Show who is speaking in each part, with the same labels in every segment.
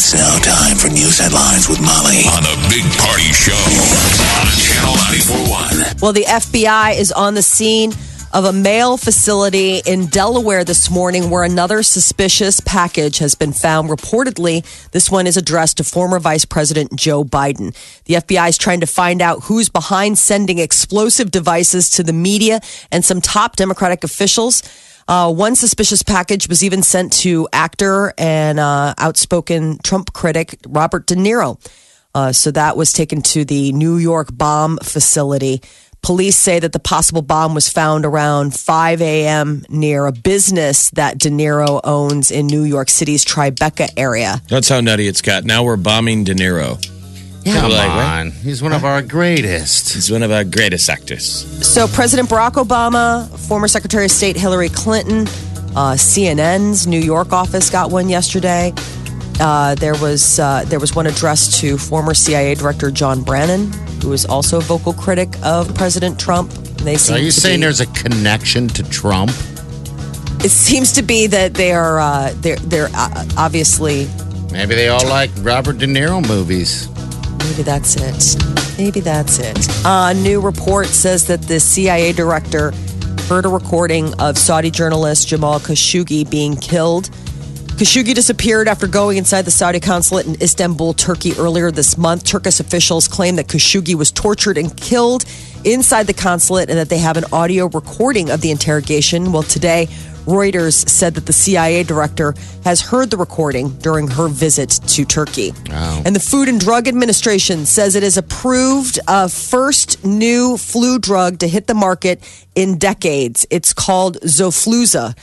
Speaker 1: It's now time for news headlines with Molly
Speaker 2: on a big party show on Channel 941.
Speaker 3: Well, the FBI is on the scene of a mail facility in Delaware this morning where another suspicious package has been found. Reportedly, this one is addressed to former Vice President Joe Biden. The FBI is trying to find out who's behind sending explosive devices to the media and some top Democratic officials. Uh, one suspicious package was even sent to actor and uh, outspoken Trump critic Robert De Niro. Uh, so that was taken to the New York bomb facility. Police say that the possible bomb was found around 5 a.m. near a business that De Niro owns in New York City's Tribeca area.
Speaker 4: That's how nutty it's got. Now we're bombing De Niro.
Speaker 5: Come
Speaker 4: Like, what?
Speaker 5: on. He's one of our greatest.
Speaker 4: He's one of our greatest actors.
Speaker 3: So, President Barack Obama, former Secretary of State Hillary Clinton, uh, CNN's New York office got one yesterday. Uh, there was uh, there was one addressed to former CIA Director John Brennan, who is also a vocal critic of President Trump. They
Speaker 5: So
Speaker 3: seem
Speaker 5: are you saying
Speaker 3: be-
Speaker 5: there's a connection to Trump?
Speaker 3: It seems to be that they are uh, they're they're uh, obviously
Speaker 5: Maybe they all like Robert De Niro movies.
Speaker 3: Maybe that's it. Maybe that's it. A new report says that the CIA director heard a recording of Saudi journalist Jamal Khashoggi being killed. Khashoggi disappeared after going inside the Saudi consulate in Istanbul, Turkey earlier this month. Turkish officials claim that Khashoggi was tortured and killed inside the consulate and that they have an audio recording of the interrogation. Well, today, Reuters said that the CIA director has heard the recording during her visit to Turkey. And the Food and Drug Administration says it has approved a first new flu drug to hit the market in decades. It's called Xofluza.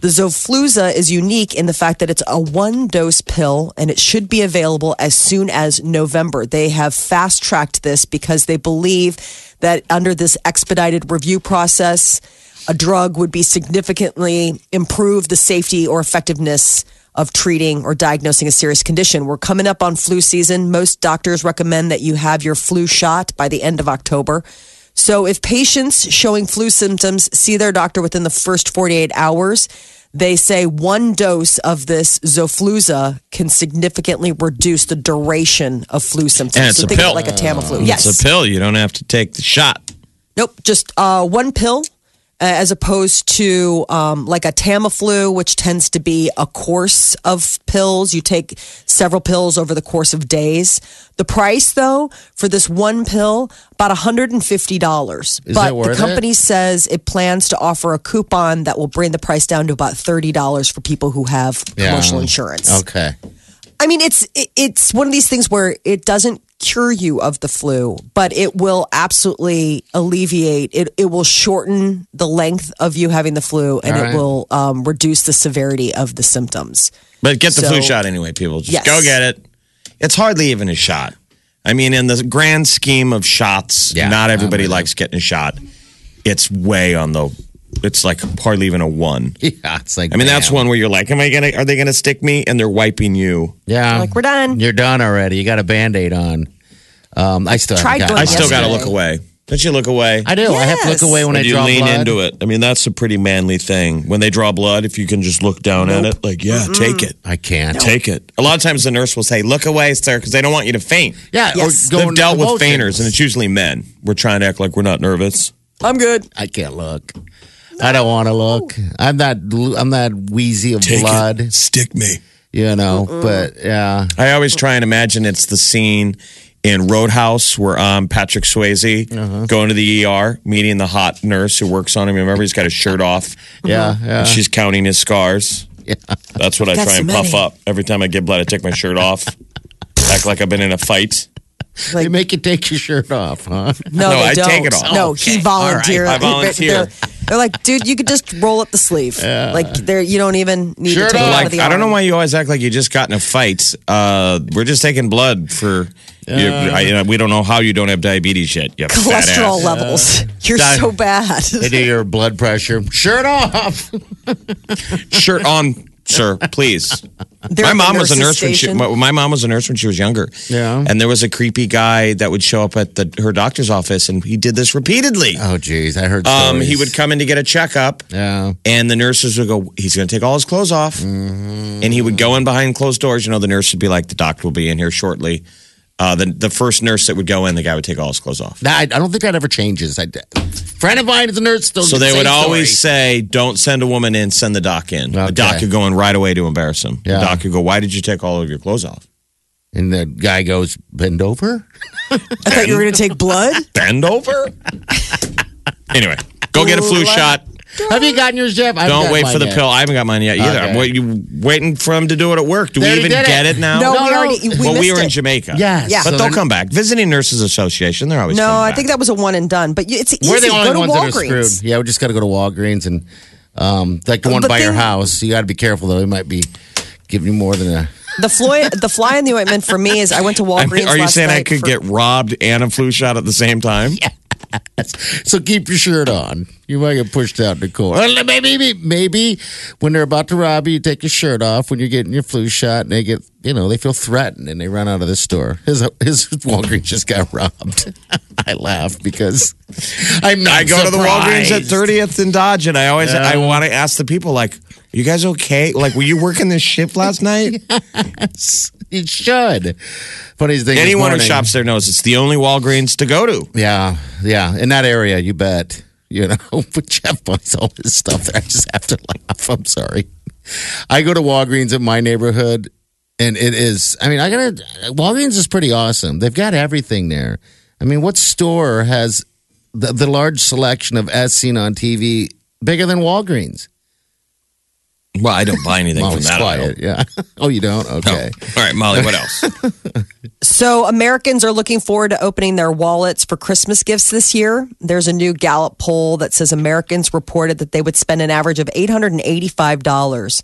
Speaker 3: The Xofluza is unique in the fact that it's a one dose pill and it should be available as soon as November. They have fast tracked this because they believe that under this expedited review process, a drug would be significantly improve the safety or effectiveness of treating or diagnosing a serious condition. We're coming up on flu season. Most doctors recommend that you have your flu shot by the end of October. So if patients showing flu symptoms see their doctor within the first 48 hours, they say one dose of this Xofluza can significantly reduce the duration of flu symptoms.
Speaker 4: And it's
Speaker 3: so
Speaker 4: a
Speaker 3: think of it
Speaker 4: pill.
Speaker 3: like a Tamiflu.
Speaker 4: It's
Speaker 3: yes.
Speaker 4: a pill. You don't have to take the shot.
Speaker 3: Nope, just uh, one pill. Uh, As opposed to um, like a Tamiflu, which tends to be a course of pills. You take several pills over the course of days. The price, though, for this one pill, about $150.
Speaker 5: Is
Speaker 3: but
Speaker 5: it
Speaker 3: the
Speaker 5: it?
Speaker 3: company says it plans to offer a coupon that will bring the price down to about $30 for people who have commercial
Speaker 5: Yeah.
Speaker 3: insurance.
Speaker 5: Okay.
Speaker 3: I mean, it's it's one of these things where it doesn't cure you of the flu, but it will absolutely alleviate. It it will shorten the length of you having the flu, and
Speaker 5: All
Speaker 3: it will um, reduce the severity of the symptoms.
Speaker 4: But get the
Speaker 3: So-
Speaker 4: flu shot anyway, people. Just
Speaker 3: Yes.
Speaker 4: go get it. It's hardly even a shot. I mean, in the grand scheme of shots,
Speaker 5: Yeah,
Speaker 4: not everybody likes getting a shot. It's way on the. It's like hardly even a one.
Speaker 5: Yeah, it's like.
Speaker 4: I mean, that's one where you're like, "Am I gonna? Are they gonna stick me?" And they're wiping you.
Speaker 5: Yeah.
Speaker 3: Like, we're done.
Speaker 5: You're done already. You got a band aid on. Um, I still
Speaker 3: Tried
Speaker 5: got-
Speaker 4: I still got to look away. Don't you look away?
Speaker 5: I do. I have to look away when
Speaker 4: Or
Speaker 5: I
Speaker 4: do you
Speaker 5: draw
Speaker 4: lean
Speaker 5: blood.
Speaker 4: into it. I mean, that's a pretty manly thing. When they draw blood, if you can just look down at it, like, yeah, take it.
Speaker 5: I can't.
Speaker 4: Take it. A lot of times the nurse will say, look away, sir, because they don't want you to faint.
Speaker 5: Yeah.
Speaker 3: Yes.
Speaker 5: Or
Speaker 4: They've
Speaker 5: into
Speaker 4: dealt with fainters, and it's usually men. We're trying to act like we're not nervous.
Speaker 3: I'm good.
Speaker 5: I can't look. I don't want to look. I'm not. I'm not wheezy of blood.
Speaker 4: Stick me.
Speaker 5: You know. But yeah.
Speaker 4: I always try and imagine it's the scene in Roadhouse where um, Patrick Swayze
Speaker 5: Uh-huh.
Speaker 4: going to the ER, meeting the hot nurse who works on him. Remember, he's got his shirt off.
Speaker 5: Yeah. Yeah.
Speaker 4: And she's counting his scars.
Speaker 5: yeah.
Speaker 4: That's what I
Speaker 3: That's
Speaker 4: try and puff up. Every time I get blood, I take my shirt off. Act like I've been in a fight.
Speaker 5: They make you take your shirt off, huh?
Speaker 3: No,
Speaker 4: No,
Speaker 3: they
Speaker 4: I
Speaker 3: don't.
Speaker 4: take it off.
Speaker 3: No,
Speaker 5: Okay.
Speaker 3: he volunteered.
Speaker 4: All right. I volunteer.
Speaker 3: They're, They're like, dude, you could just roll up the sleeve. Like, there, you don't even need
Speaker 5: Sure
Speaker 3: to take
Speaker 5: don't.
Speaker 3: it out
Speaker 4: Like, I don't know why you always act like you just got in a fight. Uh, we're just taking blood for. you, I, you know, we don't know how you don't have diabetes yet. You fat
Speaker 3: cholesterol
Speaker 4: ass.
Speaker 3: levels. You're
Speaker 5: Di-
Speaker 3: so bad.
Speaker 5: They do your blood pressure. Shirt off.
Speaker 4: Shirt on, sir, please.
Speaker 3: They're
Speaker 4: my mom was a nurse when she.
Speaker 3: station.
Speaker 4: My, my mom was a nurse when she was younger.
Speaker 5: Yeah.
Speaker 4: And there was a creepy guy that would show up at the her doctor's office, and he did this repeatedly.
Speaker 5: Oh, geez. I heard
Speaker 4: Um, he
Speaker 5: stories.
Speaker 4: would come in to get a checkup,
Speaker 5: Yeah.
Speaker 4: and the nurses would go, "He's going to take all his clothes off,"
Speaker 5: Mm-hmm.
Speaker 4: and he would go in behind closed doors. You know, the nurse would be like, "The doctor will be in here shortly." Uh, the the first nurse that would go in, the guy would take all his clothes off.
Speaker 5: Nah, I, I don't think that ever changes. I, friend of mine is a nurse. Still
Speaker 4: So they
Speaker 5: same
Speaker 4: would always
Speaker 5: story.
Speaker 4: say, "Don't send a woman in, send the doc in." The doc could go in right away to embarrass him.
Speaker 5: Yeah.
Speaker 4: The doc could go, "Why did you take all of your clothes off?"
Speaker 5: And the guy goes, bend over?
Speaker 3: I thought you were going to take blood.
Speaker 4: Bend over. anyway, go get a flu shot.
Speaker 5: Have you gotten yours, Jeff? I haven't
Speaker 4: Don't
Speaker 5: gotten
Speaker 4: wait
Speaker 5: mine
Speaker 4: for the
Speaker 5: yet.
Speaker 4: pill. I haven't got mine yet either.
Speaker 5: Okay.
Speaker 4: I'm wait, you waiting for him to do it at work. Do
Speaker 5: They
Speaker 4: we even
Speaker 5: did
Speaker 4: get
Speaker 5: it.
Speaker 4: it now?
Speaker 3: No,
Speaker 5: No,
Speaker 3: we already we
Speaker 4: well, we
Speaker 3: missed
Speaker 4: were in
Speaker 3: it.
Speaker 4: Jamaica.
Speaker 5: Yes.
Speaker 3: Yeah.
Speaker 4: But
Speaker 5: So
Speaker 4: they'll
Speaker 5: then-
Speaker 4: come back. Visiting Nurses Association, they're always
Speaker 3: No,
Speaker 4: coming
Speaker 3: I
Speaker 4: back.
Speaker 3: think that was a one and done. But you- it's easy.
Speaker 5: We're the only
Speaker 3: Go to
Speaker 5: ones that are
Speaker 3: Walgreens.
Speaker 5: screwed. Yeah, we just got to go to Walgreens and um, like the one
Speaker 3: But
Speaker 5: by your
Speaker 3: then-
Speaker 5: house. You got to be careful though; it might be giving you more than a.
Speaker 3: The fly, the fly in the ointment for me is I went to
Speaker 4: I
Speaker 3: Walgreens.
Speaker 4: mean, are you
Speaker 3: last
Speaker 4: saying I
Speaker 3: night
Speaker 4: could
Speaker 3: for-
Speaker 4: get robbed and a flu shot at the same time?
Speaker 5: So keep your shirt on. You might get pushed out in the. Well, Maybe, maybe, maybe when they're about to rob you, you take your shirt off when you're getting your flu shot, and they get, you know, they feel threatened and they run out of the store. His his Walgreens just got robbed. I laugh because I'm not.
Speaker 4: I go to the Walgreens at 30th and Dodge, and I always I want to ask the people like, "You guys okay? Like, were you working this shift last night?"
Speaker 5: You should. Funniest thing.
Speaker 4: Anyone who shops there knows it's the only Walgreens to go to.
Speaker 5: Yeah, yeah. In that area, you bet. You know, but Jeff buys all this stuff there. I just have to laugh. I'm sorry. I go to Walgreens in my neighborhood, and it is. I mean, I gotta. Walgreens is pretty awesome. They've got everything there. I mean, what store has the, the large selection of as seen on TV bigger than Walgreens?
Speaker 4: Well, I don't buy anything from
Speaker 5: Molly's
Speaker 4: that.
Speaker 5: quiet. Yeah. Oh, you don't?
Speaker 4: No.
Speaker 5: Okay.
Speaker 4: All right, Molly. What else?
Speaker 3: So, Americans are looking forward to opening their wallets for Christmas gifts this year. There's a new Gallup poll that says Americans reported that they would spend an average of $885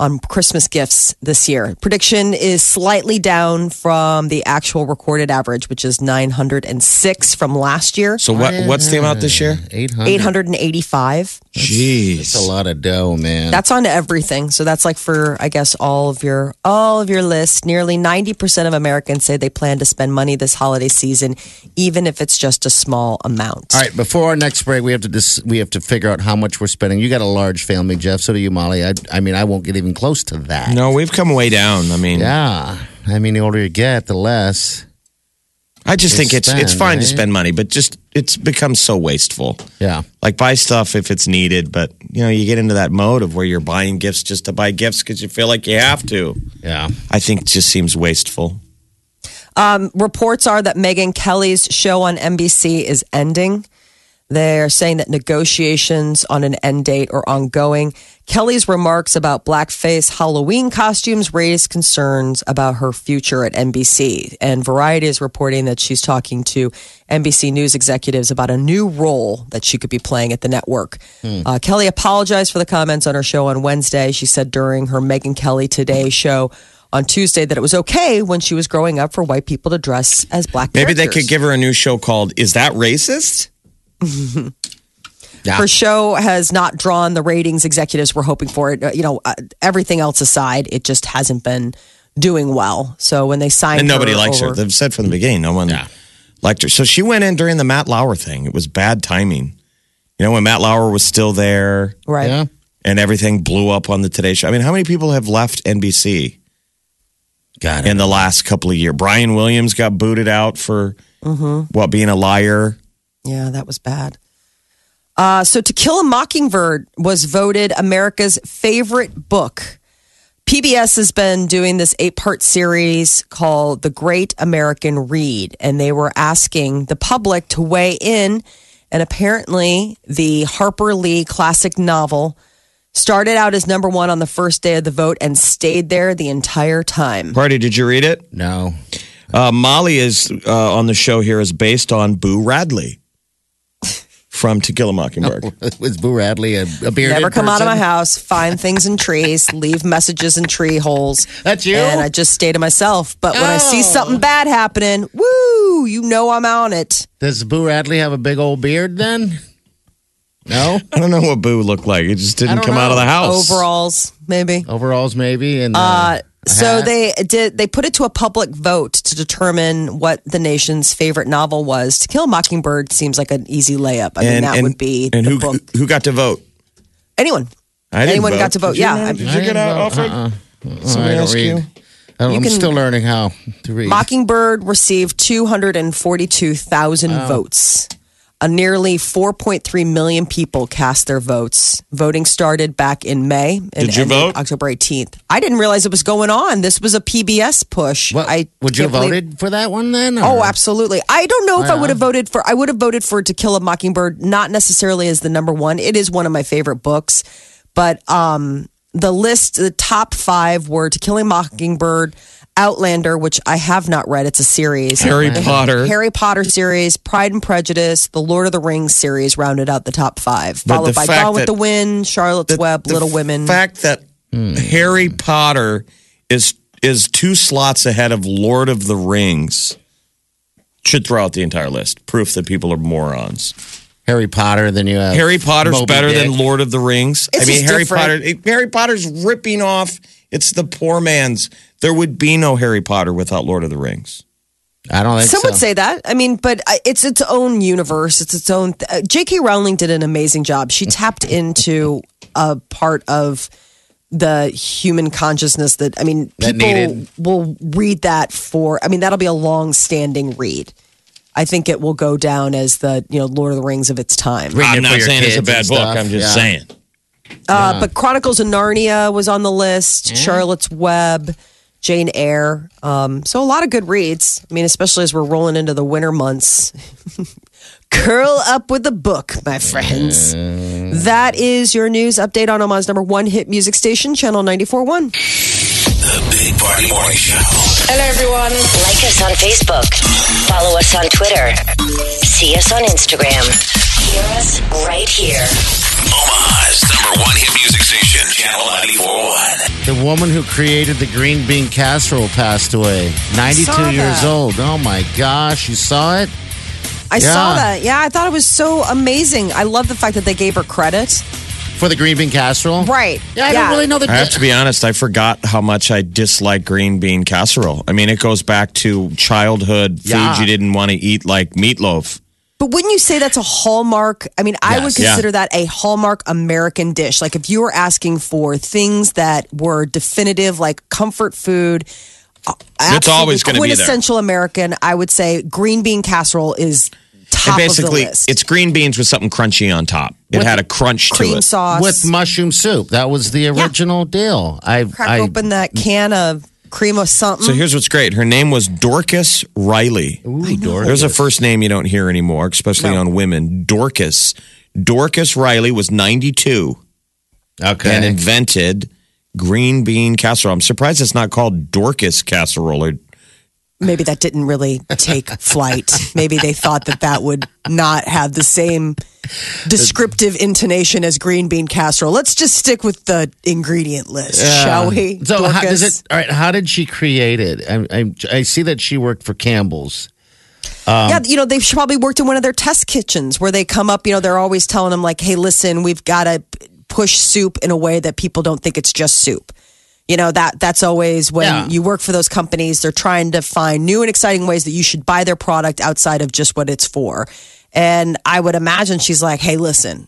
Speaker 3: on Christmas gifts this year. Prediction is slightly down from the actual recorded average, which is 906 from last year.
Speaker 4: So what? What's the amount this year?
Speaker 5: 800.
Speaker 3: 885.
Speaker 4: Jeez,
Speaker 5: It's a lot of dough, man.
Speaker 3: That's on everything. So that's like for I guess all of your all of your list. Nearly 90% of Americans say they plan to spend money this holiday season even if it's just a small amount.
Speaker 5: All right, before our next break, we have to dis- we have to figure out how much we're spending. You got a large family, Jeff. So do you, Molly. I, I mean, I won't get even close to that.
Speaker 4: No, we've come way down. I mean,
Speaker 5: Yeah. I mean, the older you get, the less.
Speaker 4: I just think it's
Speaker 5: spend,
Speaker 4: it's fine to spend money, but just it's become so wasteful.
Speaker 5: Yeah.
Speaker 4: Like buy stuff if it's needed, but you know you get into that mode of where you're buying gifts just to buy gifts because you feel like you have to.
Speaker 5: Yeah.
Speaker 4: I think it just seems wasteful.
Speaker 3: Um, Reports are that Megyn Kelly's show on NBC is ending. They're saying that negotiations on an end date are ongoing. Kelly's remarks about blackface Halloween costumes raised concerns about her future at NBC. And Variety is reporting that she's talking to NBC News executives about a new role that she could be playing at the network. Uh, Kelly apologized for the comments on her show on Wednesday. She said during her Megyn Kelly Today show on Tuesday that it was okay when she was growing up for white people to dress as black
Speaker 4: Maybe they could give her a new show called "Is That Racist?"
Speaker 5: Yeah.
Speaker 3: her show has not drawn the ratings executives were hoping for it. Uh, You know, uh, everything else aside, it just hasn't been doing well. So when they signed
Speaker 4: And nobody
Speaker 3: her
Speaker 4: likes her. They've said from the beginning, no one liked her. So she went in during the Matt Lauer thing. It was bad timing. You know, when Matt Lauer was still there
Speaker 3: right?
Speaker 5: Yeah.
Speaker 4: and everything blew up on the Today Show. I mean, how many people have left NBC
Speaker 5: Got it.
Speaker 4: in the last couple of years? Brian Williams got booted out for what being a liar.
Speaker 3: Yeah, that was bad. Uh, so, To Kill a Mockingbird was voted America's favorite book. PBS has been doing this eight part series called The Great American Read, and they were asking the public to weigh in. And apparently, the Harper Lee classic novel started out as number one on the first day of the vote and stayed there the entire time.
Speaker 4: Party, did you read it?
Speaker 5: No.
Speaker 4: Uh, Molly is uh, on the show here is based on Boo Radley from To Kill a Mockingbird.
Speaker 5: Was Boo Radley a, a bearded
Speaker 3: Never come out of my house, find things in trees, leave messages in tree holes.
Speaker 5: That's you?
Speaker 3: And I just stay to myself. But when I see
Speaker 5: Oh.
Speaker 3: something bad happening, woo, you know I'm on it.
Speaker 5: Does Boo Radley have a big old beard then? No?
Speaker 4: I don't know what Boo looked like. It just didn't
Speaker 5: don't
Speaker 4: come out of the house.
Speaker 3: Overalls, maybe.
Speaker 5: Overalls, maybe? And uh,
Speaker 3: Uh,
Speaker 5: a
Speaker 3: so they did. They put it to a public vote to determine what the nation's favorite novel was. To Kill a Mockingbird seems like an easy layup. I mean, that would be
Speaker 4: and
Speaker 3: the
Speaker 4: who
Speaker 3: book.
Speaker 4: who got to vote?
Speaker 3: Anyone,
Speaker 4: I didn't
Speaker 3: anyone
Speaker 4: vote.
Speaker 3: got to vote?
Speaker 4: Did you
Speaker 3: Yeah,
Speaker 4: know?
Speaker 3: I-
Speaker 4: Did you get out,
Speaker 5: vote.
Speaker 4: Alfred?
Speaker 5: Uh-uh.
Speaker 4: Somebody
Speaker 5: I don't
Speaker 4: ask
Speaker 5: read.
Speaker 4: you?
Speaker 5: I don't,
Speaker 3: You
Speaker 5: I'm
Speaker 3: can-
Speaker 5: still learning how to read.
Speaker 3: Mockingbird received 242,000 votes. A nearly 4.3 million people cast their votes. Voting started back in May and
Speaker 4: Did you vote?
Speaker 3: October 18th. I didn't realize it was going on. This was a PBS push.
Speaker 5: What,
Speaker 3: I
Speaker 5: would you have
Speaker 3: believe-
Speaker 5: voted for that one then?
Speaker 3: Oh, absolutely. I don't know if I would have voted for. I would have voted for To Kill a Mockingbird, not necessarily as the number one. It is one of my favorite books, but um, the list, the top five were To Kill a Mockingbird, Outlander, which I have not read. It's a series.
Speaker 4: Harry Potter.
Speaker 3: Harry Potter series, Pride and Prejudice, the Lord of the Rings series rounded out the top five,
Speaker 4: But
Speaker 3: followed by Gone with the Wind, Charlotte's
Speaker 4: The-
Speaker 3: Web,
Speaker 4: the
Speaker 3: Little Women.
Speaker 4: The fact that hmm. Harry Potter is is two slots ahead of Lord of the Rings should throw out the entire list. Proof that people are morons.
Speaker 5: Harry Potter, than you have
Speaker 4: Harry Potter's
Speaker 5: Moby
Speaker 4: better
Speaker 5: Dick.
Speaker 4: than Lord of the Rings.
Speaker 3: It's
Speaker 4: I mean, Harry
Speaker 3: different.
Speaker 4: Potter. Harry Potter's ripping off. It's the poor man's. There would be no Harry Potter without Lord of the Rings.
Speaker 5: I don't think
Speaker 3: Some
Speaker 5: so.
Speaker 3: would say that. I mean, but it's its own universe. It's its own. Uh, J.K. Rowling did an amazing job. She tapped into a part of the human consciousness that I mean, people
Speaker 5: needed.
Speaker 3: will read that for. I mean, that'll be a long-standing read. I think it will go down as the you know Lord of the Rings of its time.
Speaker 5: Reading
Speaker 4: I'm
Speaker 5: it
Speaker 4: not
Speaker 5: your
Speaker 4: saying it's a bad
Speaker 5: and
Speaker 4: book.
Speaker 5: stuff.
Speaker 4: I'm just
Speaker 5: Yeah.
Speaker 4: saying.
Speaker 3: Uh, But Chronicles of Narnia was on the list. Charlotte's Web, Jane Eyre. Um, so a lot of good reads. I mean, especially as we're rolling into the winter months. Curl up with a book, my friends. That is your news update on Omaha's number one hit music station, Channel 94.1.
Speaker 1: The Big Party Morning Show.
Speaker 6: Hello, everyone. Like us on Facebook. Follow us on Twitter. See us on Instagram. Hear us right here.
Speaker 1: Omaha's number one hit music station. Channel 94.1.
Speaker 5: The woman who created the green bean casserole passed away. 92 years
Speaker 3: that.
Speaker 5: old. Oh my gosh, you saw it?
Speaker 3: I saw that. Yeah, I thought it was so amazing. I love the fact that they gave her credit.
Speaker 5: For the green bean casserole?
Speaker 3: Right.
Speaker 5: Yeah, I
Speaker 3: Yeah.
Speaker 5: don't really know the
Speaker 4: I have to be honest, I forgot how much I dislike green bean casserole. I mean, it goes back to childhood foods
Speaker 5: Yeah.
Speaker 4: you didn't want to eat, like meatloaf.
Speaker 3: But wouldn't you say that's a hallmark? I mean, I
Speaker 5: Yes.
Speaker 3: would
Speaker 4: Yeah.
Speaker 3: consider that a hallmark American dish. Like if you were asking for things that were definitive, like comfort food, uh,
Speaker 4: It's always gonna be there.
Speaker 3: quintessential American. I would say green bean casserole is top
Speaker 4: and basically,
Speaker 3: of the list.
Speaker 4: it's green beans with something crunchy on top. It
Speaker 5: With
Speaker 4: had a crunch to
Speaker 3: cream
Speaker 4: it.
Speaker 3: sauce.
Speaker 5: with mushroom soup. That was the original deal. I
Speaker 3: crack
Speaker 5: I,
Speaker 3: open that can of cream of something.
Speaker 4: So here's what's great. Her name was Dorcas Reilly.
Speaker 5: Ooh, Dorcas.
Speaker 4: There's a first name you don't hear anymore, especially
Speaker 3: No.
Speaker 4: on women. Dorcas. Dorcas Reilly was 92
Speaker 5: Okay.
Speaker 4: and invented green bean casserole. I'm surprised it's not called Dorcas casserole or
Speaker 3: Maybe that didn't really take flight. Maybe they thought that that would not have the same descriptive intonation as green bean casserole. Let's just stick with the ingredient list, shall we?
Speaker 5: So how does
Speaker 3: Dorcas?
Speaker 5: it? All right. How did she create it? I, I, I see that she worked for Campbell's.
Speaker 3: Um, yeah, you know, they've probably worked in one of their test kitchens where they come up, you know, they're always telling them, like, hey, listen, we've got to push soup in a way that people don't think it's just soup. You know, that that's always when
Speaker 5: Yeah.
Speaker 3: you work for those companies, they're trying to find new and exciting ways that you should buy their product outside of just what it's for. And I would imagine she's like, hey, listen,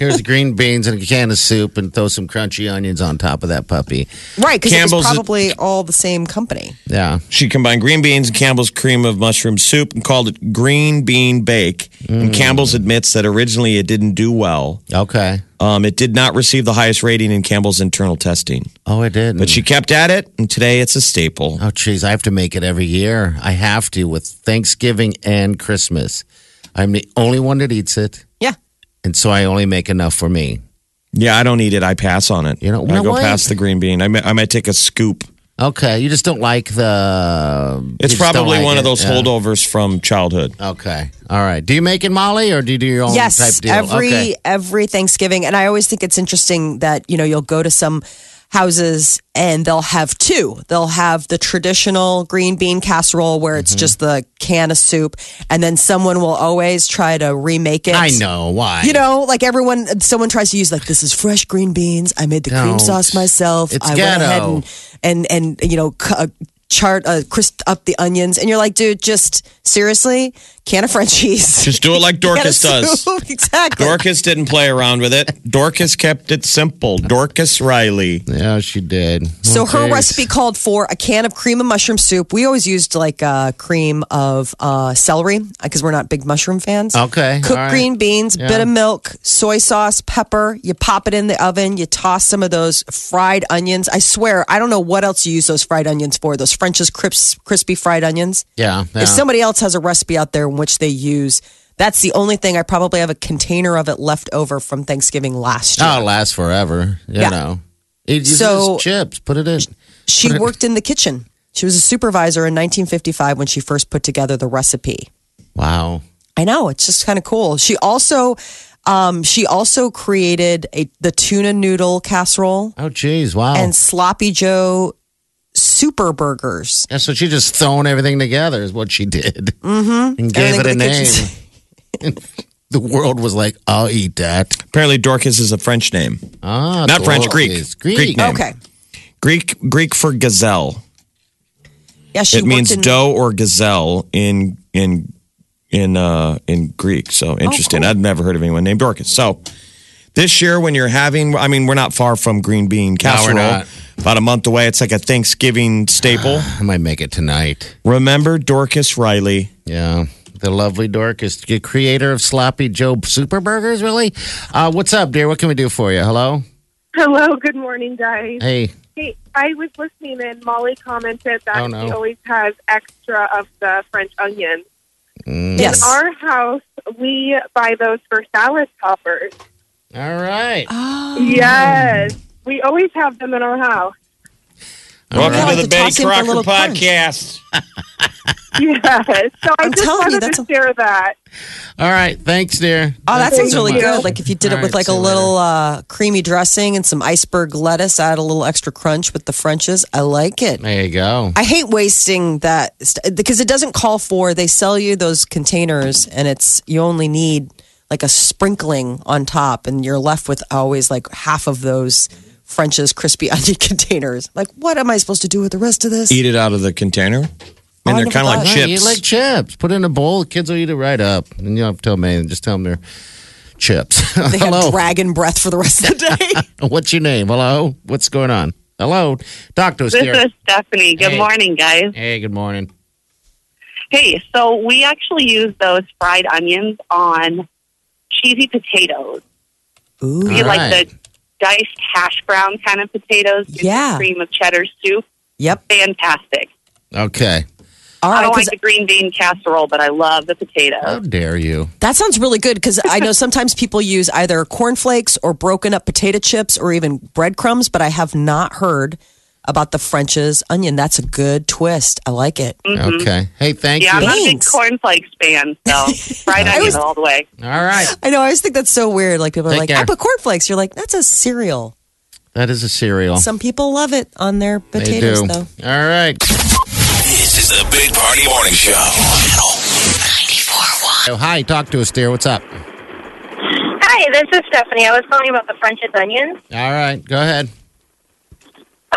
Speaker 5: Here's green beans and a can of soup, and throw some crunchy onions on top of that puppy.
Speaker 3: right, because it was
Speaker 4: Campbell's-
Speaker 3: probably all the same company.
Speaker 5: Yeah.
Speaker 4: She combined green beans and Campbell's cream of mushroom soup and called it green bean bake.
Speaker 5: Mm.
Speaker 4: And Campbell's admits that originally it didn't do well.
Speaker 5: Okay.
Speaker 4: Um, it did not receive the highest rating in Campbell's internal testing,
Speaker 5: Oh, I did.
Speaker 4: but she kept at it, and today it's a staple.
Speaker 5: Oh, geez, I have to make it every year. I have to with Thanksgiving and Christmas. I'm the only one that eats it,
Speaker 3: Yeah.
Speaker 5: And so I only make enough for me.
Speaker 4: Yeah, I don't eat it. I pass on it.
Speaker 5: You know- you
Speaker 4: I
Speaker 5: know
Speaker 4: go
Speaker 5: what?
Speaker 4: past the green bean. I might, I might take a scoop.
Speaker 5: Okay, you just don't like the.
Speaker 4: It's
Speaker 5: you just don't
Speaker 4: probably
Speaker 5: like
Speaker 4: one of those
Speaker 5: Yeah.
Speaker 4: holdovers from childhood.
Speaker 5: Okay, all right. Do you make it, Molly, or do you do your own
Speaker 3: yes,
Speaker 5: type deal?
Speaker 3: every
Speaker 5: okay.
Speaker 3: every Thanksgiving, and I always think it's interesting that you know you'll go to some houses and they'll have two. They'll have the traditional green bean casserole where
Speaker 5: Mm-hmm.
Speaker 3: it's just the can of soup, and then someone will always try to remake it.
Speaker 5: I know why.
Speaker 3: You know, like everyone, someone tries to use like this is fresh green beans. I made the cream
Speaker 5: Don't.
Speaker 3: sauce myself.
Speaker 5: It's
Speaker 3: I went ahead
Speaker 5: ghetto.
Speaker 3: and and and you know uh, chart uh, crisp up the onions, and you're like, dude, just seriously, can of Frenchies.
Speaker 4: Just do it like Dorcas does.
Speaker 3: soup. exactly.
Speaker 4: Dorcas didn't play around with it. Dorcas kept it simple. Dorcas Reilly.
Speaker 5: Yeah, she did.
Speaker 3: So her recipe called for a can of cream of mushroom soup. We always used like uh, cream of uh, celery because we're not big mushroom fans.
Speaker 5: Okay,
Speaker 3: Cook
Speaker 5: all right.
Speaker 3: green beans,
Speaker 5: Yeah.
Speaker 3: bit of milk, soy sauce, pepper. You pop it in the oven. You toss some of those fried onions. I swear, I don't know what else you use those fried onions for. Those French's crisp, crispy fried onions.
Speaker 5: Yeah, yeah.
Speaker 3: If somebody else has a recipe out there in which they use, that's the only thing. I probably have a container of it left over from Thanksgiving last year.
Speaker 5: Oh, it lasts forever. You
Speaker 3: Yeah.
Speaker 5: know. It uses
Speaker 3: So-
Speaker 5: chips. Put it in.
Speaker 3: She worked in the kitchen. She was a supervisor in 1955 when she first put together the recipe.
Speaker 5: Wow.
Speaker 3: I know it's just kind of cool. She also, um, she also created a the tuna noodle casserole
Speaker 5: Oh, geez. Wow.
Speaker 3: and sloppy Joe super burgers.
Speaker 5: yeah, so she just thrown everything together is what she did. Mm-hmm. And gave
Speaker 3: Everything
Speaker 5: it a
Speaker 3: with the
Speaker 5: name.
Speaker 3: kitchen-
Speaker 5: the world was like, I'll eat that.
Speaker 4: Apparently, Dorcas is a French name.
Speaker 5: Ah,
Speaker 4: Not French. Greek.
Speaker 5: Greek.
Speaker 4: Greek name.
Speaker 3: Okay,
Speaker 4: Greek Greek for gazelle.
Speaker 3: yeah, she
Speaker 4: it means
Speaker 3: in,
Speaker 4: doe or gazelle in in in uh in Greek. So interesting.
Speaker 3: cool.
Speaker 4: I'd never heard of anyone named Dorcas. So this year when you're having I mean we're not far from green bean casserole.
Speaker 5: not.
Speaker 4: About a month away. It's like a Thanksgiving staple.
Speaker 5: I might make it tonight.
Speaker 4: Remember Dorcas Reilly.
Speaker 5: Yeah. The lovely Dorcas, the creator of Sloppy Joe Super Burgers, really? Uh, what's up, dear? What can we do for you? Hello?
Speaker 7: Hello, good morning, guys.
Speaker 5: Hey.
Speaker 7: Hey, I was listening and Molly commented that
Speaker 5: Oh, no.
Speaker 7: she always has extra of the French onions.
Speaker 3: yes.
Speaker 7: In our house, we buy those for salad toppers.
Speaker 5: All right.
Speaker 3: Oh.
Speaker 7: Yes, we always have them in our house.
Speaker 4: Welcome
Speaker 3: Yeah,
Speaker 4: to the
Speaker 3: to
Speaker 4: Betty
Speaker 3: toss in for a
Speaker 4: Crocker podcast.
Speaker 7: Yes, so I
Speaker 3: I'm
Speaker 7: just
Speaker 3: telling you,
Speaker 7: wanted
Speaker 3: that's
Speaker 7: to
Speaker 3: a-
Speaker 7: share that.
Speaker 5: All right. Thanks, dear.
Speaker 3: Oh, that
Speaker 5: Thanks
Speaker 3: sounds really
Speaker 5: much.
Speaker 3: good. Like if you did
Speaker 5: All
Speaker 3: it with
Speaker 5: right,
Speaker 3: like a little uh, creamy dressing and some iceberg lettuce, add a little extra crunch with the Frenches. I like it.
Speaker 5: There you go.
Speaker 3: I hate wasting that st- because it doesn't call for. They sell you those containers, and it's you only need like a sprinkling on top, and you're left with always like half of those French's crispy onion containers. Like, what am I supposed to do with the rest of this?
Speaker 4: Eat it out of the container. I
Speaker 3: I
Speaker 4: mean, they're kind of like
Speaker 3: thought-
Speaker 5: Right,
Speaker 4: chips.
Speaker 5: You like chips. Put it in a bowl. The kids will eat it right up. And you don't have to tell them anything. Just tell them they're chips.
Speaker 3: They have
Speaker 5: Hello.
Speaker 3: dragon breath for the rest of the day.
Speaker 5: What's your name? Hello. What's going on? Hello. Talk to us,
Speaker 8: This
Speaker 5: dear.
Speaker 8: is Stephanie. Good
Speaker 5: Hey.
Speaker 8: morning, guys.
Speaker 5: Hey, good morning.
Speaker 8: Hey, so we actually use those fried onions on cheesy potatoes.
Speaker 3: Ooh,
Speaker 8: We like
Speaker 5: right.
Speaker 8: the diced hash brown kind of potatoes. with
Speaker 3: Yeah.
Speaker 8: Cream of cheddar soup.
Speaker 3: yep.
Speaker 8: Fantastic.
Speaker 5: Okay.
Speaker 3: All
Speaker 8: I don't
Speaker 3: 'cause
Speaker 8: like the green bean casserole, but I love the potatoes.
Speaker 5: How dare you?
Speaker 3: That sounds really good because I know sometimes people use either cornflakes or broken up potato chips or even breadcrumbs, but I have not heard about the French's onion. That's a good twist. I like it. Mm-hmm.
Speaker 5: Okay. Hey, thank you.
Speaker 8: yeah, I'm
Speaker 5: you.
Speaker 8: a big
Speaker 3: Thanks.
Speaker 8: cornflakes fan, so fried onions all the way.
Speaker 5: All right.
Speaker 3: I know. I always think that's so weird. Like people are
Speaker 5: Take
Speaker 3: like,
Speaker 5: care.
Speaker 3: I put cornflakes. You're like, that's a cereal.
Speaker 5: That is a cereal.
Speaker 3: Some people love it on their
Speaker 5: they
Speaker 3: potatoes,
Speaker 5: do.
Speaker 3: though.
Speaker 5: All right.
Speaker 1: This is the Big Party Morning Show. Channel
Speaker 5: Oh, hi. Talk to us, dear. What's up?
Speaker 9: Hi, this is Stephanie. I was calling about the French's onions.
Speaker 5: All right. Go ahead.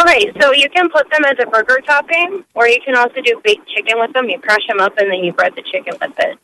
Speaker 9: Okay, so you can put them as a burger topping, or you can also do baked chicken with them. You crush them up and then you bread the chicken with it.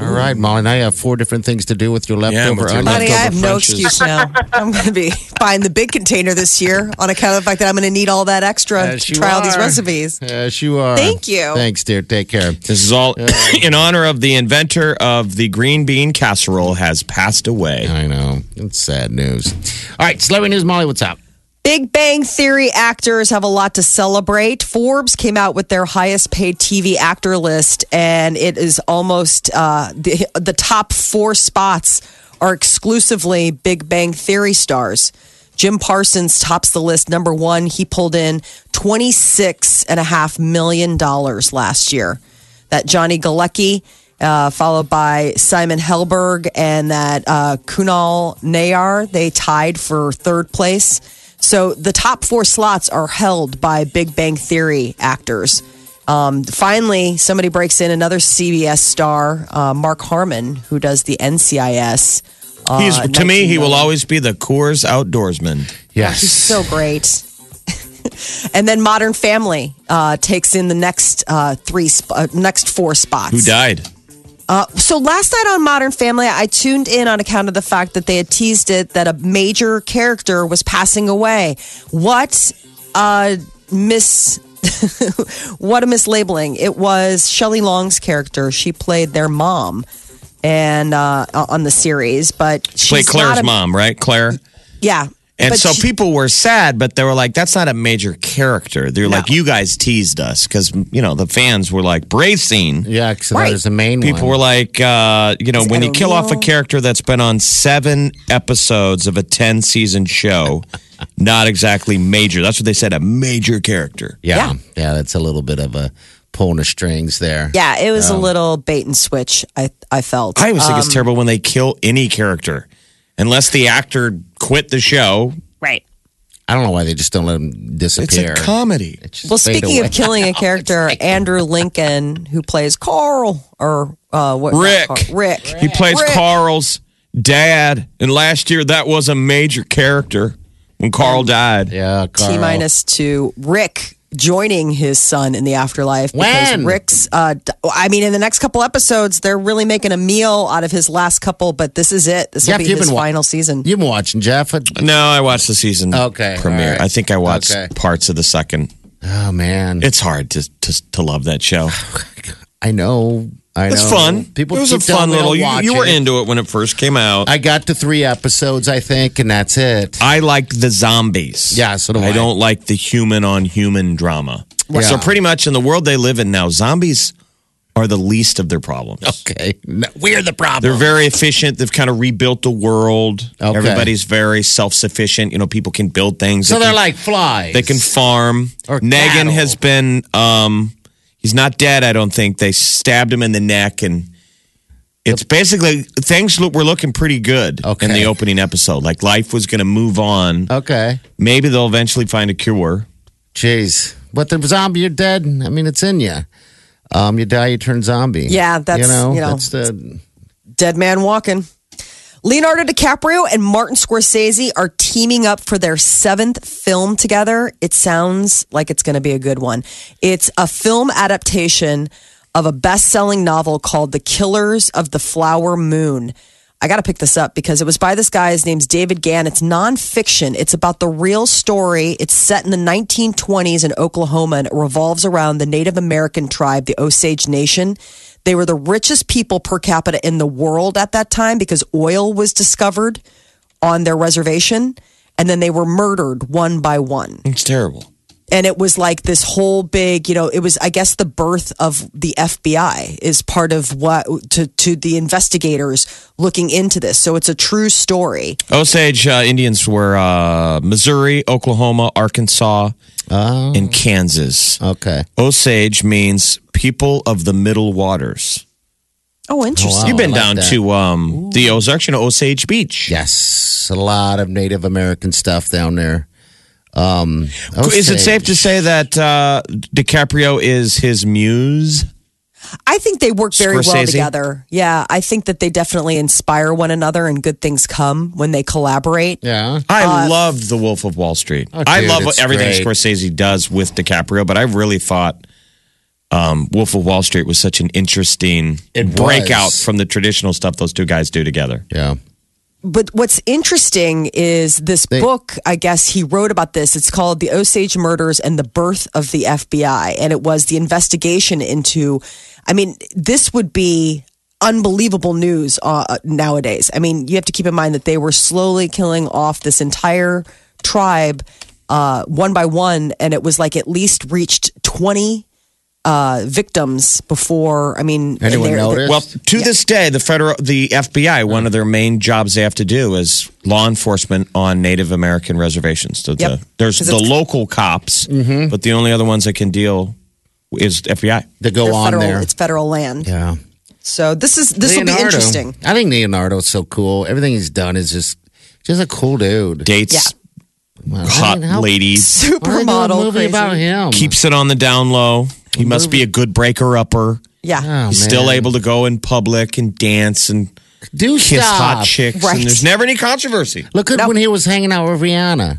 Speaker 5: All right, Molly. Now you have four different things to do with your leftover
Speaker 4: with your
Speaker 5: onions.
Speaker 3: Honey, I have
Speaker 4: Leftover
Speaker 3: no
Speaker 4: French's.
Speaker 3: excuse now. I'm going to be buying the big container this year on account of the fact that I'm going to need all that extra
Speaker 5: Yes,
Speaker 3: to
Speaker 5: you
Speaker 3: try all these recipes.
Speaker 5: Yes, you are.
Speaker 3: Thank you.
Speaker 5: Thanks, dear. Take care.
Speaker 4: This is all in honor of the inventor of the green bean casserole has passed away.
Speaker 5: I know. It's sad news. All right, celebrity news, Molly. What's up?
Speaker 3: Big Bang Theory actors have a lot to celebrate. Forbes came out with their highest paid TV actor list, and it is almost uh, the, the top four spots are exclusively Big Bang Theory stars. Jim Parsons tops the list. Number one, he pulled in twenty-six and a half million dollars last year. That Johnny Galecki, uh, followed by Simon Helberg and that uh, Kunal Nayyar, they tied for third place. So the top four slots are held by Big Bang Theory actors. Um, finally, somebody breaks in another CBS star, uh, Mark Harmon, who does the NCIS. Uh,
Speaker 4: He's to me, he will always be the Coors outdoorsman.
Speaker 5: Yes.
Speaker 3: He's so great. and then Modern Family uh, takes in the next uh, three, sp- uh, next four spots.
Speaker 4: Who died?
Speaker 3: Uh, so last night on Modern Family, I tuned in on account of the fact that they had teased it that a major character was passing away. What uh, miss? what a mislabeling! It was Shelley Long's character. She played their mom, and uh, on the series, but she's
Speaker 4: Play Claire's
Speaker 3: not a-
Speaker 4: mom, right? Claire.
Speaker 3: Yeah,
Speaker 4: And
Speaker 3: But
Speaker 4: so
Speaker 3: she-
Speaker 4: people were sad, but they were like, "That's not a major character." They're like, "You guys teased us," because you know the fans were like bracing.
Speaker 5: Yeah, because
Speaker 3: Right.
Speaker 5: that was the main
Speaker 4: People
Speaker 5: one.
Speaker 4: were like, uh, you know,
Speaker 3: Is
Speaker 4: when you
Speaker 3: a
Speaker 4: kill off a character that's been on seven episodes of a ten season show, not exactly major. That's what they said, a major character.
Speaker 5: yeah, yeah, that's a little bit of a pulling the strings there.
Speaker 3: Yeah, it was a little bait and switch. I I felt.
Speaker 4: I always think it's
Speaker 3: Um,
Speaker 4: terrible when they kill any character, unless the actor quit the show.
Speaker 3: right.
Speaker 5: I don't know why they just don't let
Speaker 4: him
Speaker 5: disappear.
Speaker 4: It's a comedy.
Speaker 5: It
Speaker 3: Well, speaking
Speaker 5: away.
Speaker 3: of killing a character, Andrew Lincoln, who plays Carl or uh, what?
Speaker 4: Rick.
Speaker 3: Carl- Rick.
Speaker 4: He plays
Speaker 3: Rick.
Speaker 4: Carl's dad, and last year that was a major character when Carl died.
Speaker 5: yeah, Carl.
Speaker 3: T two. Rick joining his son in the afterlife because
Speaker 5: When?
Speaker 3: Rick's. Uh, d- I mean, in the next couple episodes, they're really making a meal out of his last couple, but this is it. This will be
Speaker 5: you've
Speaker 3: his
Speaker 5: been wa-
Speaker 3: final season.
Speaker 5: You've been watching Jeff.
Speaker 4: No, I watched the season
Speaker 5: Okay,
Speaker 4: premiere.
Speaker 5: all right.
Speaker 4: I think I watched
Speaker 5: Okay.
Speaker 4: parts of the second.
Speaker 5: Oh man,
Speaker 4: It's hard to to, to love that show.
Speaker 5: I know. I know.
Speaker 4: It's fun.
Speaker 5: People
Speaker 4: it was a fun little. You, you were
Speaker 5: it.
Speaker 4: into it when it first came out. I,
Speaker 5: I got to three episodes, I think, and that's it.
Speaker 4: I liked the zombies.
Speaker 5: Yeah, so do I.
Speaker 4: don't like the human on human drama.
Speaker 5: Yeah.
Speaker 4: So pretty much in the world they live in now, zombies are the least of their problems.
Speaker 5: Okay, No, we're the problem.
Speaker 4: They're very efficient. They've kind of rebuilt the world.
Speaker 5: Okay.
Speaker 4: Everybody's very self sufficient. You know, people can build things.
Speaker 5: so
Speaker 4: They
Speaker 5: they're
Speaker 4: can-
Speaker 5: like flies.
Speaker 4: they can farm.
Speaker 5: Or
Speaker 4: Negan
Speaker 5: cattle.
Speaker 4: has been um he's not dead, I don't think. They stabbed him in the neck and it's basically things look, were looking pretty good
Speaker 5: Okay.
Speaker 4: in the opening episode. Like life was going to move on.
Speaker 5: Okay.
Speaker 4: Maybe they'll eventually find a cure.
Speaker 5: Jeez, but the zombie, you're dead. I mean, it's in you. Um, you die, you turn zombie.
Speaker 3: Yeah, that's,
Speaker 5: you know,
Speaker 3: you know.
Speaker 5: that's the
Speaker 3: Dead Man Walking. Leonardo DiCaprio and Martin Scorsese are teaming up for their seventh film together. It sounds like it's going to be a good one. It's a film adaptation of a best selling novel called The Killers of the Flower Moon. I got to pick this up because it was by this guy. His name's David Grann. It's nonfiction. It's about the real story. It's set in the 1920s in Oklahoma and it revolves around the Native American tribe, the Osage Nation. They were the richest people per capita in the world at that time because oil was discovered on their reservation. And then they were murdered one by one
Speaker 4: It's terrible.
Speaker 3: And it was like this whole big you know it was i guess the birth of the fbi is part of what to to the investigators looking into this so it's a true story
Speaker 4: Osage uh, Indians were uh, Missouri, Oklahoma, Arkansas,
Speaker 5: oh,
Speaker 4: and Kansas.
Speaker 5: okay.
Speaker 4: Osage means people of the middle waters.
Speaker 3: oh interesting
Speaker 5: wow.
Speaker 4: You've been
Speaker 5: like
Speaker 4: down
Speaker 5: that.
Speaker 4: to um, the Ozarks, you know, Osage Beach.
Speaker 5: Yes, a lot of Native American stuff down there. Um,
Speaker 4: Is it safe to say that uh, DiCaprio is his muse?
Speaker 3: i think they work very well together yeah i think that they definitely inspire one another and good things come when they collaborate
Speaker 5: Yeah.
Speaker 4: I love The Wolf of Wall Street.
Speaker 5: Oh,
Speaker 4: I
Speaker 5: dude,
Speaker 4: love
Speaker 5: it's
Speaker 4: everything
Speaker 5: great.
Speaker 4: Scorsese does with DiCaprio, but I really thought um, Wolf of Wall Street was such an interesting
Speaker 5: It
Speaker 4: breakout
Speaker 5: was.
Speaker 4: from the traditional stuff those two guys do together.
Speaker 5: Yeah.
Speaker 3: But what's interesting is this
Speaker 5: They-
Speaker 3: book i guess he wrote about this. It's called the osage murders and the birth of the fbi and it was the investigation into i mean this would be unbelievable news uh, nowadays. I mean you have to keep in mind that they were slowly killing off this entire tribe uh, one by one. And it was like at least reached 20 uh, victims before. I mean,
Speaker 5: Anyone
Speaker 3: they're-
Speaker 5: notice?
Speaker 4: Well, to this day, the federal, the FBI, one of their main jobs they have to do is law enforcement on Native American reservations. So the-
Speaker 3: Yep.
Speaker 4: there's
Speaker 3: 'Cause
Speaker 4: the local cops,
Speaker 5: Mm-hmm.
Speaker 4: but the only other ones that can deal is FBI.
Speaker 5: to go
Speaker 3: they're
Speaker 5: on
Speaker 3: federal,
Speaker 5: there.
Speaker 3: It's federal land.
Speaker 5: Yeah.
Speaker 3: So this is this will be interesting.
Speaker 5: I think Leonardo's so cool. Everything he's done is just just a cool dude.
Speaker 4: Dates
Speaker 3: Yeah.
Speaker 5: Well, I
Speaker 4: hot
Speaker 5: mean, how-
Speaker 4: ladies,
Speaker 5: why they do a
Speaker 3: Supermodel
Speaker 5: movie
Speaker 3: crazy.
Speaker 5: about him.
Speaker 4: keeps it on the down low. He must be a good breaker upper.
Speaker 3: Yeah.
Speaker 5: Oh,
Speaker 4: He's
Speaker 5: man.
Speaker 4: still able to go in public and dance and
Speaker 5: do
Speaker 4: kiss
Speaker 5: stop.
Speaker 4: hot chicks,
Speaker 3: Right.
Speaker 4: and there's never any controversy.
Speaker 5: Look at
Speaker 3: Nope.
Speaker 5: when he was hanging out with Rihanna.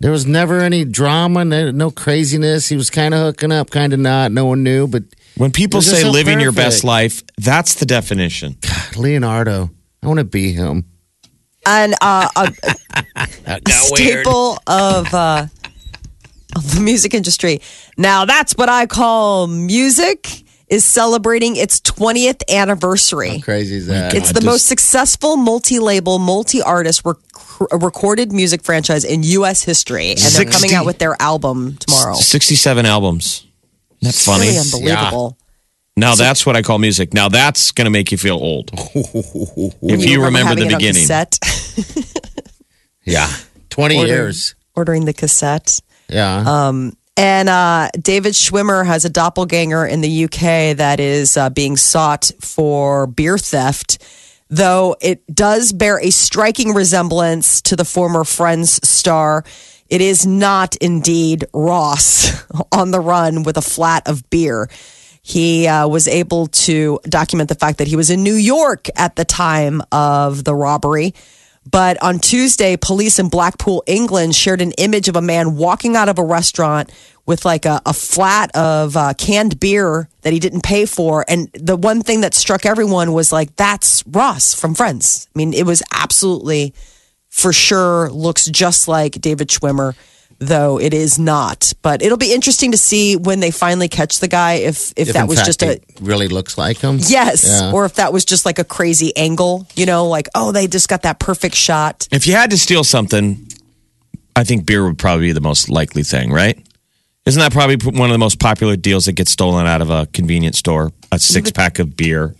Speaker 5: There was never any drama, no, no craziness. He was kind of hooking up, kind of not. No one knew, but
Speaker 4: When people
Speaker 5: They're just
Speaker 4: say
Speaker 5: so
Speaker 4: living your
Speaker 5: perfect.
Speaker 4: best life, that's the definition.
Speaker 5: Leonardo, I want to be him.
Speaker 3: And uh, a, a staple of uh, of the music industry. Now that's what I call music is celebrating its 20th anniversary.
Speaker 5: How crazy is that?
Speaker 3: It's the most successful multi-label, multi-artist rec- recorded music franchise in U.S. history, and they're coming out with their album tomorrow.
Speaker 4: 67 albums. Isn't that funny?
Speaker 3: Really unbelievable.
Speaker 4: Now that's what I call music. Now that's going to make you feel old. if you remember
Speaker 3: having
Speaker 4: the
Speaker 3: it on
Speaker 4: beginning.
Speaker 3: cassette,
Speaker 5: yeah, twenty
Speaker 3: Order.
Speaker 5: years.
Speaker 3: ordering the cassette.
Speaker 5: Yeah,
Speaker 3: And uh, David Schwimmer has a doppelganger in the UK that is uh, being sought for beer theft, though it does bear a striking resemblance to the former Friends star. It is not indeed Ross on the run with a flat of beer. He uh, was able to document the fact that he was in New York at the time of the robbery. But on Tuesday, police in Blackpool, England shared an image of a man walking out of a restaurant with like a, a flat of uh, canned beer that he didn't pay for. And the one thing that struck everyone was like, that's Ross from Friends. I mean, it was absolutely for sure looks just like David Schwimmer, though it is not. But it'll be interesting to see when they finally catch the guy if if,
Speaker 5: if
Speaker 3: that
Speaker 5: in
Speaker 3: was
Speaker 5: fact
Speaker 3: just a
Speaker 5: it really looks like him.
Speaker 3: yes,
Speaker 5: Yeah.
Speaker 3: or if that was just like a crazy angle, you know, like oh they just got that perfect shot.
Speaker 4: If you had to steal something, I think beer would probably be the most likely thing, right? Isn't that probably one of the most popular deals that gets stolen out of a convenience store? A six pack of beer.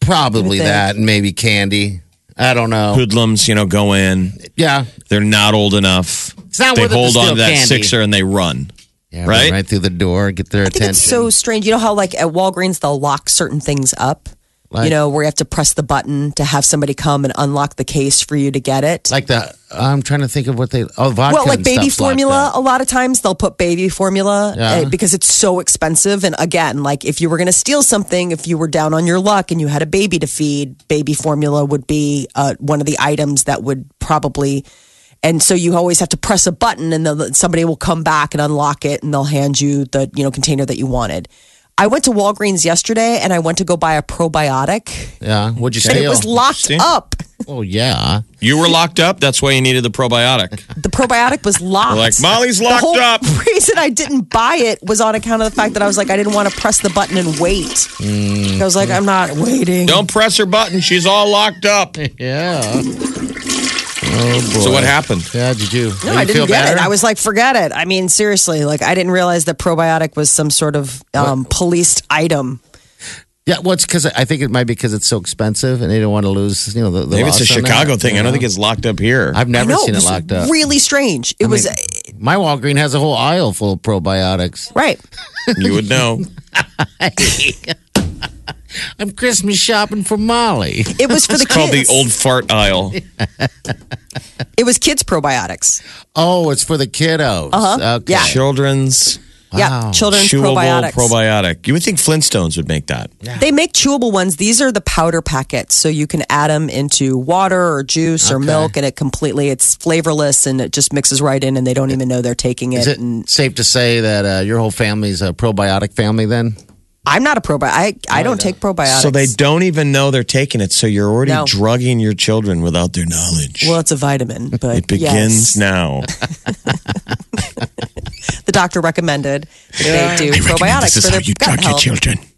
Speaker 5: Probably that, and maybe candy. I don't know.
Speaker 4: Hoodlums, you know, go in.
Speaker 5: Yeah,
Speaker 4: They're not old enough.
Speaker 5: It's not
Speaker 4: they
Speaker 5: worth it to
Speaker 4: hold on
Speaker 5: steal
Speaker 4: to that
Speaker 5: candy.
Speaker 4: sixer and they run.
Speaker 5: yeah
Speaker 4: Right?
Speaker 5: right through the door, get their
Speaker 3: I think
Speaker 5: attention.
Speaker 3: it's so strange. You know how like at Walgreens they'll lock certain things up.
Speaker 5: Like-
Speaker 3: you know where you have to press the button to have somebody come and unlock the case for you to get it.
Speaker 5: like the. I'm trying to think of what they. Oh, vodka.
Speaker 3: well, like baby formula, a lot of times they'll put baby formula
Speaker 5: Yeah.
Speaker 3: uh, because it's so expensive. And again, like if you were going to steal something, if you were down on your luck and you had a baby to feed, baby formula would be uh, one of the items that would probably. And so you always have to press a button, and then somebody will come back and unlock it, and they'll hand you the you know container that you wanted. I went to Walgreens yesterday, and I went to go buy a probiotic,
Speaker 5: Yeah, what'd you say?
Speaker 3: and
Speaker 5: steal?
Speaker 3: it was locked
Speaker 4: See?
Speaker 3: up.
Speaker 5: Oh yeah,
Speaker 4: You were locked up. That's why you needed the probiotic.
Speaker 3: The probiotic was locked.
Speaker 4: Like, Molly's locked
Speaker 3: the
Speaker 4: locked
Speaker 3: whole
Speaker 4: up.
Speaker 3: reason I didn't buy it was on account of the fact that I was like, I didn't want to press the button and wait. Hmm. I was like, I'm not waiting.
Speaker 4: Don't press her button. She's all locked up.
Speaker 5: yeah. Oh boy.
Speaker 4: So what happened?
Speaker 5: Yeah, did you?
Speaker 3: No,
Speaker 5: did you
Speaker 3: I didn't get
Speaker 5: better?
Speaker 3: it. I was like, forget it. I mean, seriously, like I didn't realize that probiotic was some sort of um, policed item.
Speaker 5: Yeah, well, it's because I think it might be because it's so expensive, and they don't want to lose. You know, the, the
Speaker 4: Maybe it's a Chicago
Speaker 5: that,
Speaker 4: thing.
Speaker 5: you
Speaker 4: I don't think it's locked up here.
Speaker 5: I've never
Speaker 3: know
Speaker 5: seen it
Speaker 3: was
Speaker 5: locked up.
Speaker 3: Really strange. It was
Speaker 5: mean- My Walgreen has a whole aisle full of probiotics.
Speaker 3: right.
Speaker 4: you would know.
Speaker 5: I'm Christmas shopping for Molly.
Speaker 3: It was for the
Speaker 4: It's called the old fart aisle.
Speaker 3: It was kids probiotics.
Speaker 5: Oh, it's for the kiddos.
Speaker 3: Uh-huh.
Speaker 5: Okay.
Speaker 3: Yeah.
Speaker 4: Children's
Speaker 3: Yeah, children's
Speaker 4: chewable
Speaker 3: probiotics.
Speaker 4: probiotic. You would think Flintstones would make that.
Speaker 3: They make chewable ones. These are the powder packets, so you can add them into water or juice or milk, and it completely it's flavorless and it just mixes right in, and they don't even know they're taking it.
Speaker 5: Is it
Speaker 3: and
Speaker 5: safe to say that uh, your whole family's a probiotic family then?
Speaker 3: I'm not a probiotic. I I don't take probiotics.
Speaker 4: So they don't even know they're taking it. So you're already
Speaker 3: No.
Speaker 4: drugging your children without their knowledge.
Speaker 3: Well, it's a vitamin, but
Speaker 4: it begins
Speaker 3: yes,
Speaker 4: now.
Speaker 3: the doctor recommended that they do probiotics for their gut health.
Speaker 4: children.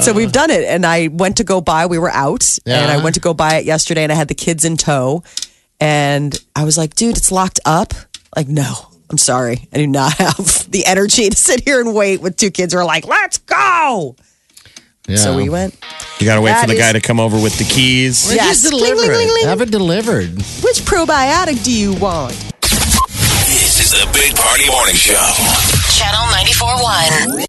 Speaker 3: So we've done it, and I went to go buy. We were out, and I went to go buy it yesterday, and I had the kids in tow, and I was like, "Dude, it's locked up." Like, no, I'm sorry. I do not have the energy to sit here and wait with two kids who are like, let's go.
Speaker 5: Yeah.
Speaker 3: So we went.
Speaker 4: You got to wait
Speaker 3: That
Speaker 4: for the
Speaker 3: is-
Speaker 4: guy to come over with the keys.
Speaker 5: Well,
Speaker 3: Yes.
Speaker 5: Just deliver
Speaker 3: Ling, ling,
Speaker 5: it.
Speaker 3: ling, ling.
Speaker 5: Have it delivered.
Speaker 3: Which probiotic do you want?
Speaker 1: This is the Big Party Morning Show.
Speaker 6: Channel 94.1.